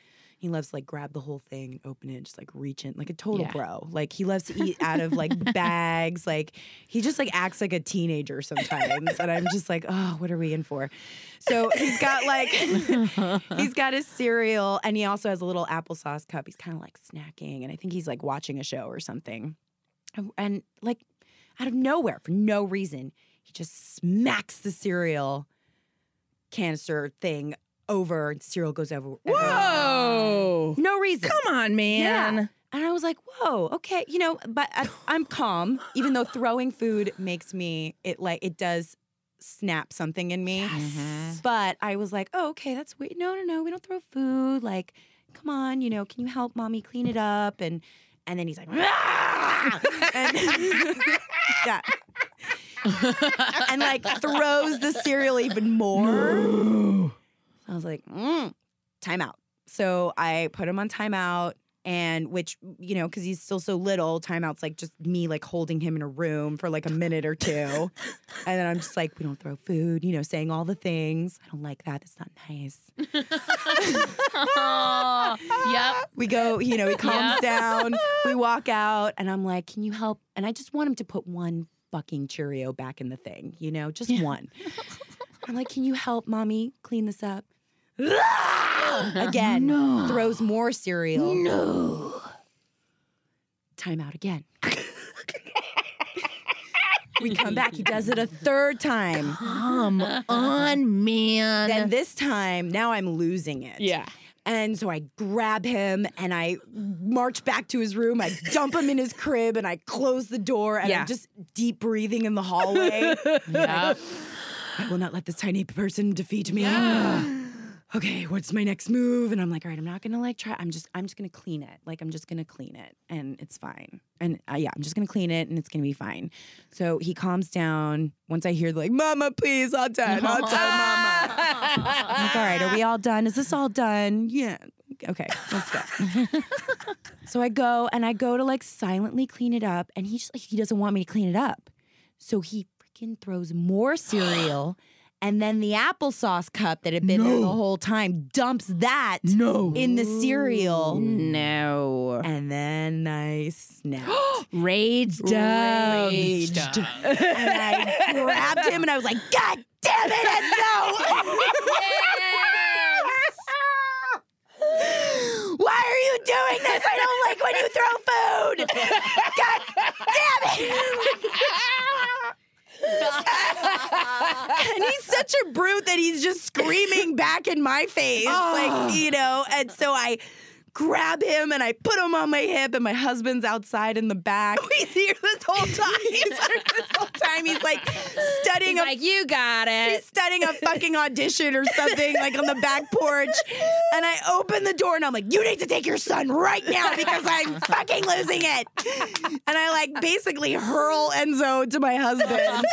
He loves to like grab the whole thing and open it, and just like reach in like a total Yeah. bro. Like he loves to eat out of like bags. Like he just like acts like a teenager sometimes, and I'm just like, oh, what are we in for? So he's got like he's got his cereal, and he also has a little applesauce cup. He's kind of like snacking, and I think he's like watching a show or something. And- and like out of nowhere for no reason he just smacks the cereal canister thing over, and cereal goes over. Whoa. No reason. Come on, man. Yeah. And I was like, whoa, okay, you know, but I, I'm calm, even though throwing food makes me, it like, it does snap something in me. Yes. But I was like, oh, okay, that's weird. No, no, no, we don't throw food. Like, come on, you know, can you help mommy clean it up? And, and then he's like, "Ah!" and, yeah. and like throws the cereal even more. I was like, mm, timeout. So I put him on timeout, and which you know, because he's still so little, timeout's like just me like holding him in a room for like a minute or two, and then I'm just like, we don't throw food, you know, saying all the things. I don't like that. It's not nice. yep. We go, you know, he calms Yeah. down. We walk out, and I'm like, can you help? And I just want him to put one fucking Cheerio back in the thing, you know, just one. I'm like, can you help mommy clean this up? Again, throws more cereal. No. Time out again. we come back. He does it a third time. Come on, man. Then this time, now I'm losing it. yeah. And so I grab him and I march back to his room. I dump him in his crib and I close the door and Yeah. I'm just deep breathing in the hallway. Yep. I will not let this tiny person defeat me. Okay, what's my next move? And I'm like, all right, I'm not gonna like try. I'm just, I'm just gonna clean it. Like, I'm just gonna clean it, and it's fine. And uh, yeah, I'm just gonna clean it, and it's gonna be fine. So he calms down. Once I hear like, Mama, please, all done, all done, Mama. I'm like, all right, are we all done? Is this all done? Yeah. Okay, let's go. so I go and I go to like silently clean it up, and he just like he doesn't want me to clean it up. So he freaking throws more cereal. And then the applesauce cup that had been there the whole time dumps that No. in the cereal. No. And then I snapped. Raged out. Raged. and I grabbed him and I was like, God damn it, Enzo! Why are you doing this? I don't like when you throw food. God damn it. Such a brute that he's just screaming back in my face. Like, ah. you know, and so I grab him and I put him on my hip, and my husband's outside in the back. He's here this whole time. He's here this whole time. He's like studying He's a like, you got it. He's studying a fucking audition or something, like on the back porch. And I open the door and I'm like, you need to take your son right now because I'm fucking losing it. And I like basically hurl Enzo to my husband.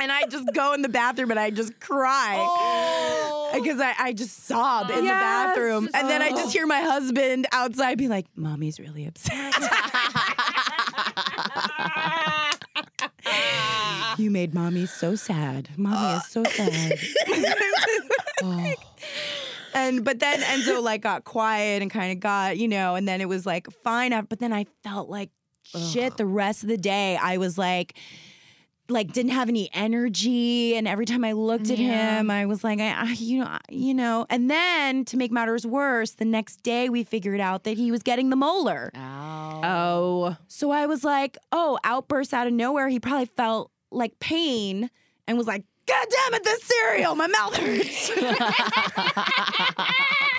And I just go in the bathroom and I just cry. Oh. Because I, I just sob in the bathroom. And then I just oh. hear my husband outside be like, Mommy's really upset. you made mommy so sad. Mommy is so sad. Oh. And but then Enzo like got quiet and kind of got, you know, and then it was like fine. But then I felt like shit the rest of the day. I was like, like didn't have any energy, and every time I looked at Yeah. him, I was like, I, I, you know, you know. And then to make matters worse, the next day we figured out that he was getting the molar. Ow. Oh. So I was like, oh, outburst out of nowhere. He probably felt like pain and was like, God damn it, this cereal, my mouth hurts.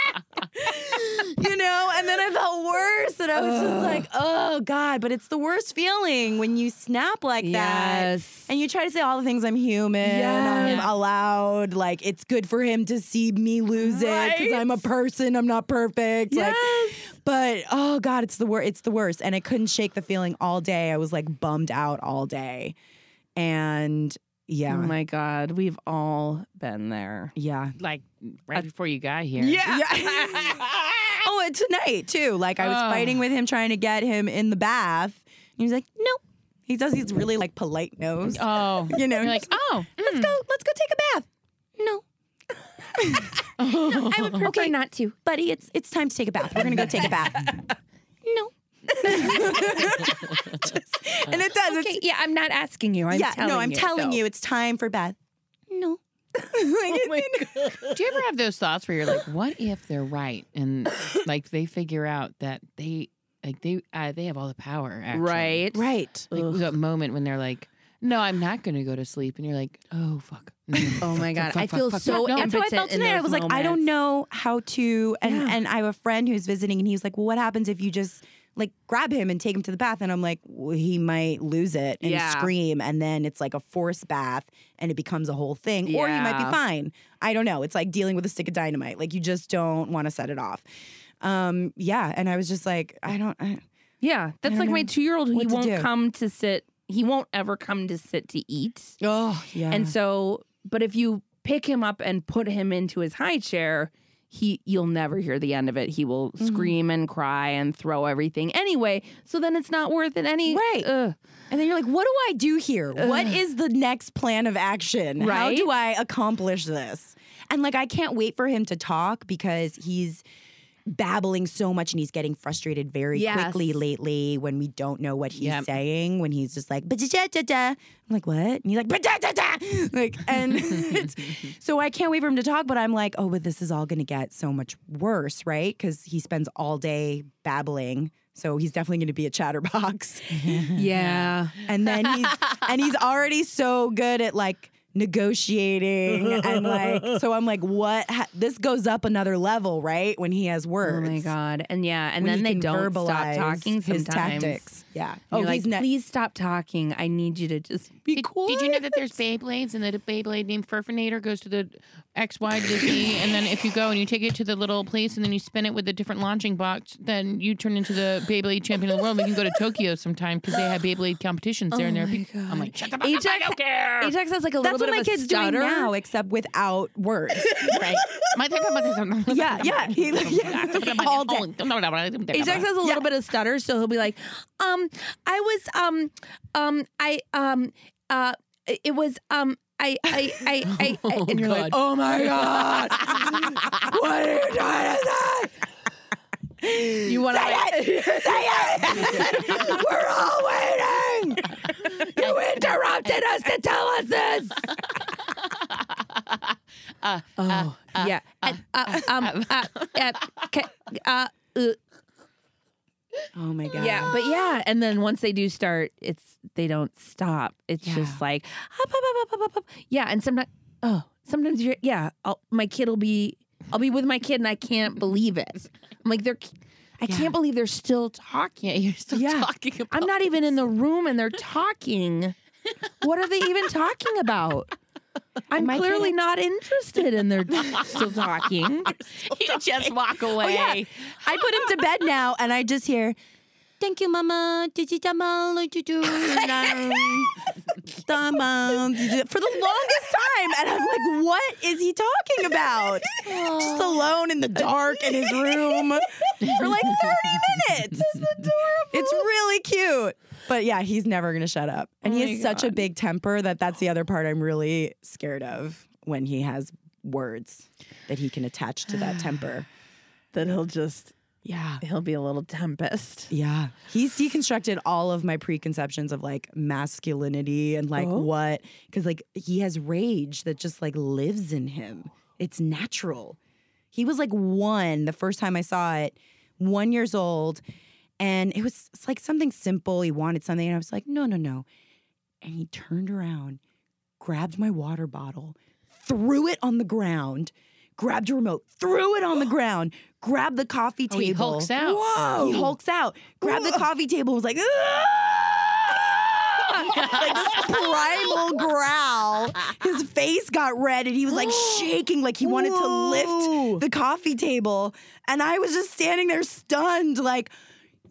you know, and then I felt worse. And I was just like, oh God, but it's the worst feeling when you snap like that. And you try to say all the things I'm human, I'm Yes. allowed, like it's good for him to see me lose it because I'm a person, I'm not perfect. Like but oh god, it's the worst. It's the worst, and I couldn't shake the feeling all day. I was like bummed out all day, and yeah, Oh my God. We've all been there. yeah, Like right before you got here. yeah. oh, and tonight too. Like I was Oh. fighting with him, trying to get him in the bath. And he was like, "Nope." He does these really like polite nose. Oh. You know, You're like, oh. let's hmm. go. Let's go take a bath. No. I would prefer Okay. not to. buddy, it's it's time to take a bath. We're gonna go take a bath. no. Just- and it does. Okay, yeah, I'm not asking you. I'm yeah, telling no, I'm you, telling though. you, it's time for bath. No. Oh Like, Do you ever have those thoughts where you're like, what if they're right? And like they figure out that they like they uh, they have all the power actually. Right. right. Like that moment when they're like, no, I'm not going to go to sleep. And you're like, oh, fuck. No, no, Oh fuck, my God. fuck, I feel fuck, so fuck. No, That's how I felt in today. I those was like, I don't know how to. And Yeah. and I have a friend who's visiting, and he's like, Well, what happens if you just like grab him and take him to the bath? And I'm like, well, he might lose it and Yeah. scream, and then it's like a forced bath, and it becomes a whole thing. Or you might be fine. I don't know. It's like dealing with a stick of dynamite. Like you just don't want to set it off. Um, yeah. And I was just like, I don't. I, Yeah, that's don't like my two year old. He won't do. come to sit. He won't ever come to sit to eat. oh yeah. And so, but if you pick him up and put him into his high chair, he you'll never hear the end of it. He will Mm-hmm. scream and cry and throw everything anyway. So then it's not worth it any. Right. Ugh. And then you're like, what do I do here? What is the next plan of action? Right? How do I accomplish this? And like, I can't wait for him to talk because he's babbling so much and he's getting frustrated very Yes. quickly lately when we don't know what he's Yep. saying. When he's just like, "Ba-da-da-da-da." I'm like, what? And he's like, "Ba-da-da-da." like, and it's, so I can't wait for him to talk. But I'm like, oh, but this is all going to get so much worse, right? Because he spends all day babbling. So he's definitely going to be a chatterbox. Yeah. and then he's and he's already so good at like negotiating and like so I'm like what ha- this goes up another level right when he has work. Oh my god. And yeah, and When then they don't stop verbalize talking his tactics yeah And oh he's like, ne- please stop talking. I need you to just be Did, quiet. did you know that there's Beyblades and that a Beyblade named Furfinator goes to the XY to the Z, and then if you go and you take it to the little place and then you spin it with a different launching box, then you turn into the Beyblade champion of the world. We can go to Tokyo sometime because they have Beyblade competitions there. and there, are my I'm like, shut the fuck up, Ajax, I don't care. Ajax has like a that's little what bit of a kid's stutter. doing now except without words right. My yeah yeah he yeah, all day Ajax has a little bit of stutter, so he'll be like, um, I was, um, um, I, um, uh, it was, um, I, I, I, I, I and you're like, oh my god, what are you trying to say? You want to say it we're all waiting You interrupted us to tell us this. Uh, Oh, yeah. And, uh, um, uh, uh, ca- uh, uh, oh my god Yeah, but yeah, and then once they do start, it's they don't stop. It's Yeah. just like up, up, up, up, up, up. yeah, and sometimes oh, sometimes you're yeah, I'll, my kid will be I'll be with my kid and I can't believe it. I'm like they're I Yeah. can't believe they're still talking. yeah, you're still Yeah. talking about. I'm not even in the room and they're talking. What are they even talking about? I'm my kid- clearly not interested and they're still talking. you just walk away. Oh, yeah. I put him to bed now, and I just hear, "Thank you, Mama." Did you tama like you do? Tama, did you-" For the longest time, and I'm like, "What is he talking about?" Just alone in the dark in his room for like 30 minutes. It's really cute. But yeah, he's never gonna shut up, and Oh he has such a big temper that that's the other part I'm really scared of when he has words that he can attach to that temper. That he'll just Yeah. he'll be a little tempest. Yeah. He's deconstructed all of my preconceptions of like masculinity and like Oh. what, because like he has rage that just like lives in him. It's natural. He was like one the first time I saw it, one years old. And it was it's like something simple. He wanted something. And I was like, no, no, no. And he turned around, grabbed my water bottle, threw it on the ground, grabbed a remote, threw it on the ground, grabbed the coffee Oh, table. he hulks out. Whoa. He hulks out, grabbed the coffee table, was like, "Ah!" like this primal growl. His face got red and he was like shaking, like he wanted to lift the coffee table. And I was just standing there stunned, like,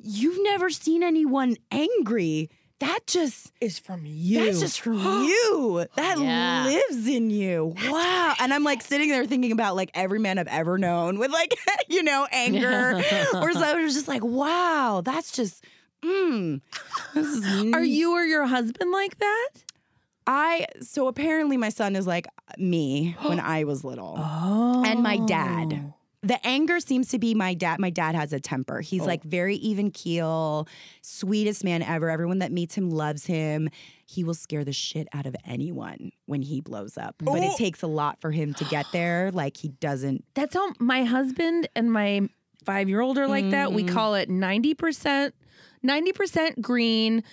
you've never seen anyone angry. That just Is from you. that's just from you. That Yeah. lives in you. Wow. And I'm like sitting there thinking about like every man I've ever known with like, you know, anger. or so I was just like, wow, that's just, mm. This Are you or your husband like that? I, so apparently my son is like me when I was little. Oh. And my dad. The anger seems to be my dad. My dad has a temper. He's like very even keel, sweetest man ever. Everyone that meets him loves him. He will scare the shit out of anyone when he blows up. But it takes a lot for him to get there. Like he doesn't. That's how my husband and my five year old are like that. We Mhm. call it 90%, 90% green,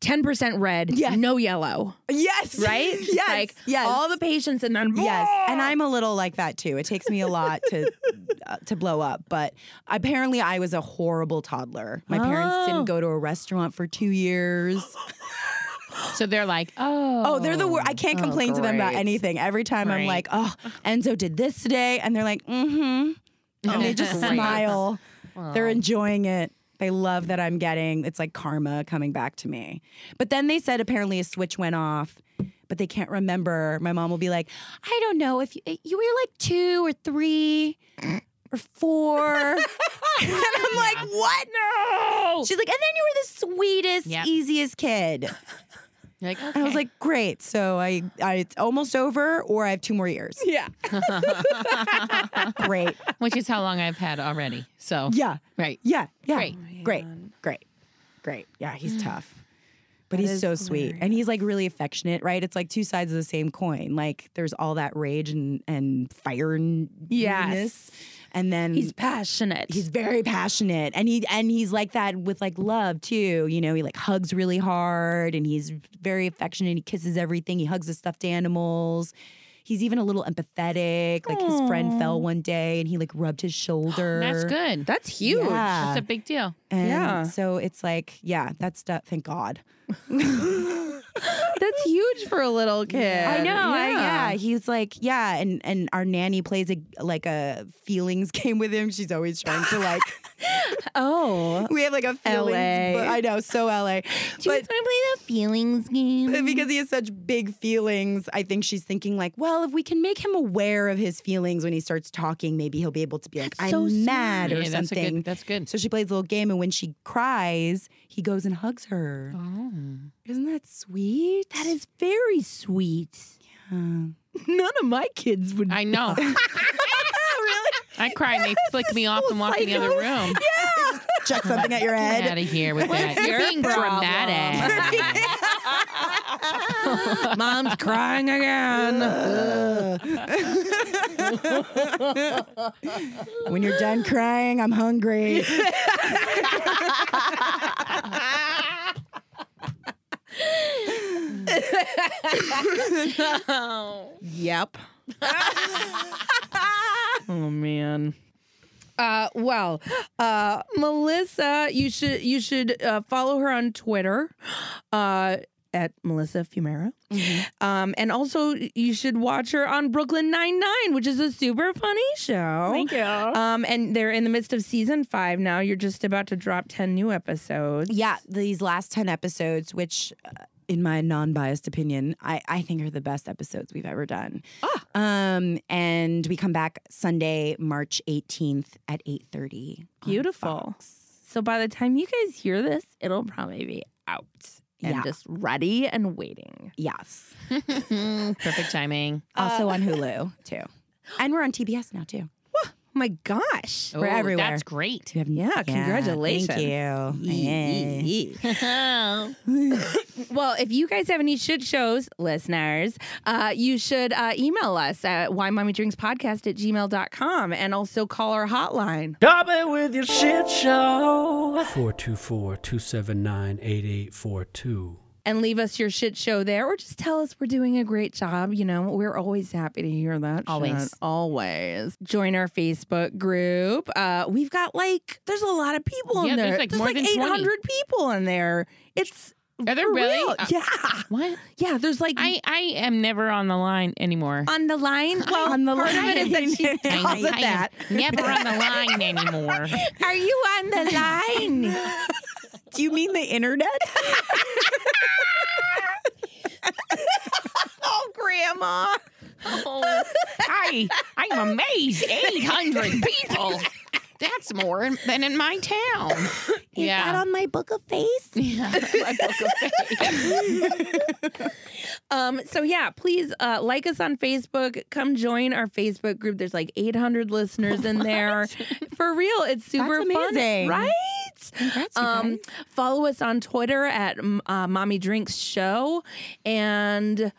10% red, Yes. no yellow, Yes. right? yes. Like yes. all the patients and then Yes, and I'm a little like that too. It takes me a lot to uh, to blow up, but apparently I was a horrible toddler. My parents Oh. didn't go to a restaurant for 2 years. So they're like, oh, Oh, they're the worst. I can't Oh, complain to them about anything. Every time I'm like, "Oh, Enzo did this today." And they're like, mm-hmm, And they just Great. smile. They're enjoying it. They love that I'm getting it's like karma coming back to me. But then they said apparently a switch went off, but they can't remember. My mom will be like, I don't know if you, you were like two or three or four. and I'm like, what? No. She's like, and then you were the sweetest, Yep. easiest kid. You're like, And I was like, great. So I, I it's almost over, or I have two more years. yeah. Great. which is how long I've had already. So Yeah. right. Yeah. Yeah. Great. Great. Great. Great. Yeah, he's mm. tough. But That he's so sweet. And he's like really affectionate, right? It's like two sides of the same coin. Like there's all that rage and, and fire and Yes. Weirdness. And then He's passionate. he's very passionate. And he and he's like that with like love too. You know, he like hugs really hard and he's very affectionate. He kisses everything. He hugs the stuffed animals. He's even a little empathetic. Like his friend fell one day and he like rubbed his shoulder. That's good. That's huge. Yeah. That's a big deal. And Yeah. so it's like, yeah, that's stuff. Thank God. That's huge for a little kid. I know. I, yeah. He's like, yeah, and and our nanny plays a like a feelings game with him. She's always trying to like. Oh. we have like a feelings. LA. but- I know, so LA. Do you But guys want to play the feelings game? because he has such big feelings, I think she's thinking like, well, if we can make him aware of his feelings when he starts talking, maybe he'll be able to be like, That's I'm so mad or Yeah, that's a something. good. That's good. So she plays a little game, and when she cries, he goes and hugs her. Oh. Isn't that sweet? That is very sweet. Uh, None of my kids would. I know. really? I cry and they flick me off and walk in the other room. Yeah. Chuck something at your head. Get head. out of here with that. You're your being problem? dramatic. Mom's crying again. when you're done crying, I'm hungry. Yep. oh man. Uh, well, uh, Melissa, you should you should uh, follow her on Twitter, uh, at Melissa Fumero, um, and also you should watch her on Brooklyn Nine Nine, which is a super funny show. Thank you. Um, and they're in the midst of season five now. You're just about to drop ten new episodes. Yeah, these last 10 episodes, which, uh, in my non biased opinion, I, I think are the best episodes we've ever done. Um, and we come back Sunday, March 18th at 8.30. on Beautiful. So by the time you guys hear this, it'll probably be out and Yeah. just ready and waiting. Yes. Perfect timing. Also uh, on Hulu, too. And we're on TBS now, too. Oh my gosh. We're Oh, everywhere. That's great. We have- Yeah, congratulations. Thank you. Yay. well, if you guys have any shit shows, listeners, uh, you should uh, email us at whymommydrinkspodcast at gmail.com and also call our hotline. Stop it with your shit show. 424 279 8842. And leave us your shit show there or just tell us we're doing a great job. You know, we're always happy to hear that. Always. shit. Always. Join our Facebook group. Uh, we've got like, there's a lot of people Yeah, in there. there's there. like more than 20. 800 people in there. It's. Are there really? real. Uh, yeah. What? Yeah. There's like. I, I am never on the line anymore. on the line. Well, On the part of it is that she line. I, calls it I that. never on the line anymore. Are you on the line? Do you mean the internet? oh, Grandma. Oh, I, I'm amazed. 800 people. That's more in- than in my town. Is yeah. that on my book of face? yeah. my book of face. Um, so yeah, please uh, like us on Facebook. Come join our Facebook group. There's like 800 listeners in there. For real, it's super That's fun, amazing. right? Congrats, you Um, follow us on Twitter at uh, Mommy Drinks Show. And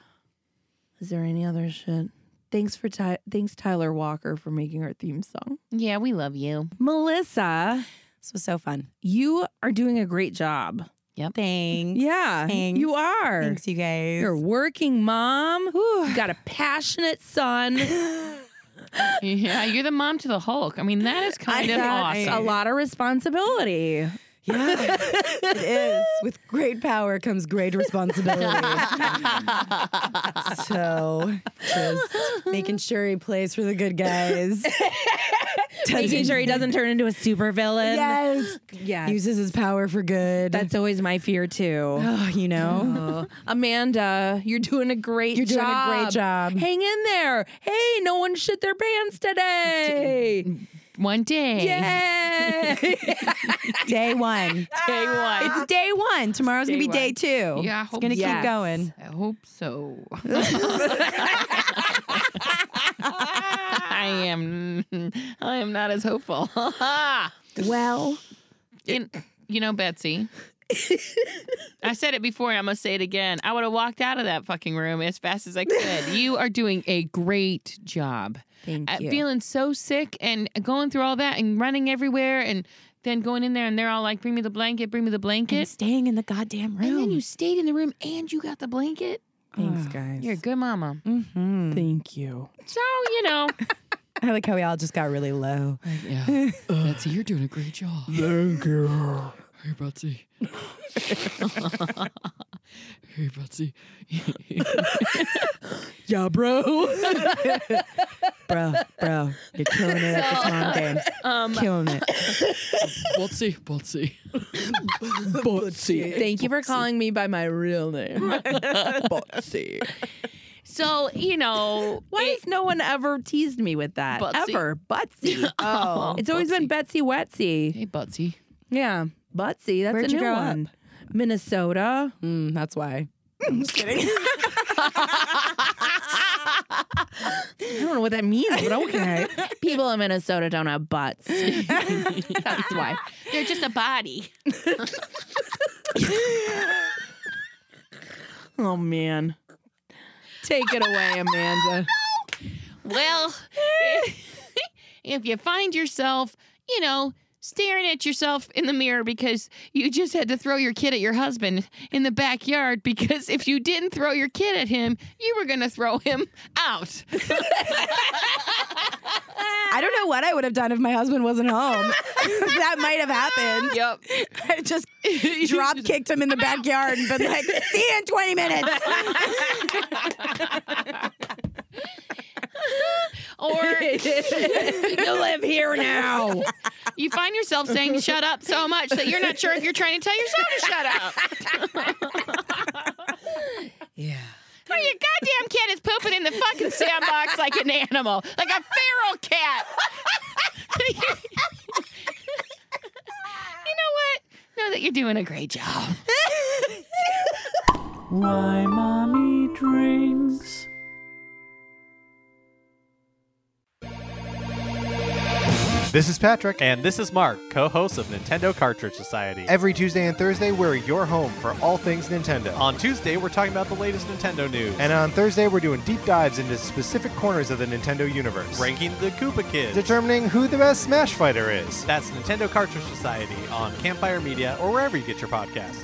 is there any other shit? Thanks for Ty- thanks Tyler Walker for making our theme song. yeah, we love you. Melissa, This was so fun. you are doing a great job. Yep. Thanks. Yeah, Thanks. you are. Thanks, you guys. You're a working mom. You got a passionate son. Yeah, you're the mom to the Hulk. I mean, that is kind of awesome. a lot of responsibility. Yeah, it is. With great power comes great responsibility. so, just making sure he plays for the good guys. Making sure he doesn't turn into a supervillain. Yes. Yes. Uses his power for good. That's always my fear too. oh, you know. Oh, Amanda, you're doing a great You're doing a great job. Hang in there. Hey, no one shit their pants today. One day. Yay. Day one. Day one. It's day one. Tomorrow's Day gonna be one. day two. Yeah, I It's hope gonna so. keep Yes. going. I hope so. I am I am not as hopeful. Well, In, you know, Betsy. I said it before and I'm gonna say it again. I would have walked out of that fucking room as fast as I could. You are doing a great job. Thank at feeling so sick and going through all that and running everywhere and then going in there and they're all like, "Bring me the blanket, bring me the and blanket," staying in the goddamn room. and then you stayed in the room and you got the blanket. Thanks, guys. You're a good mama. Mhm. Thank you. So you know, I like how we all just got really low. yeah, Betsy, you're doing a great job. Thank you. Hey, Betsy. hey, Betsy. Yeah, bro. Bro, bro, you're killing it at the mom game. Um, Killing it. Betsy, Betsy. Butsy. Thank you for calling me by my real name. Butsy. So you know, Why it- has no one ever teased me with that? Butsy. Ever. Butsy. Oh. It's always been Betsy Wetsy. hey, Betsy. Yeah. Butsy. That's Where'd a you new grow one. Minnesota. Mm, that's why. I'm just kidding. I don't know what that means, but okay. People in Minnesota don't have butts. That's why. They're just a body. Oh man. Take it away, Amanda. Well, if you find yourself, you know, staring at yourself in the mirror because you just had to throw your kid at your husband in the backyard because if you didn't throw your kid at him, you were going to throw him out. I don't know what I would have done if my husband wasn't home. that might have happened. Yep. I just drop kicked him in the backyard and been like, see you in 20 minutes. Or you live here now. you find yourself saying shut up so much that you're not sure if you're trying to tell yourself to shut up. Yeah. Or your goddamn cat is pooping in the fucking sandbox like an animal, like a feral cat. you know what? Know that you're doing a great job. Why mommy drinks. This is Patrick. And this is Mark, co host of Nintendo Cartridge Society. Every Tuesday and Thursday, we're your home for all things Nintendo. On Tuesday, we're talking about the latest Nintendo news. And on Thursday, we're doing deep dives into specific corners of the Nintendo universe, ranking the Koopa Kids, determining who the best Smash fighter is. That's Nintendo Cartridge Society on Campfire Media or wherever you get your podcasts.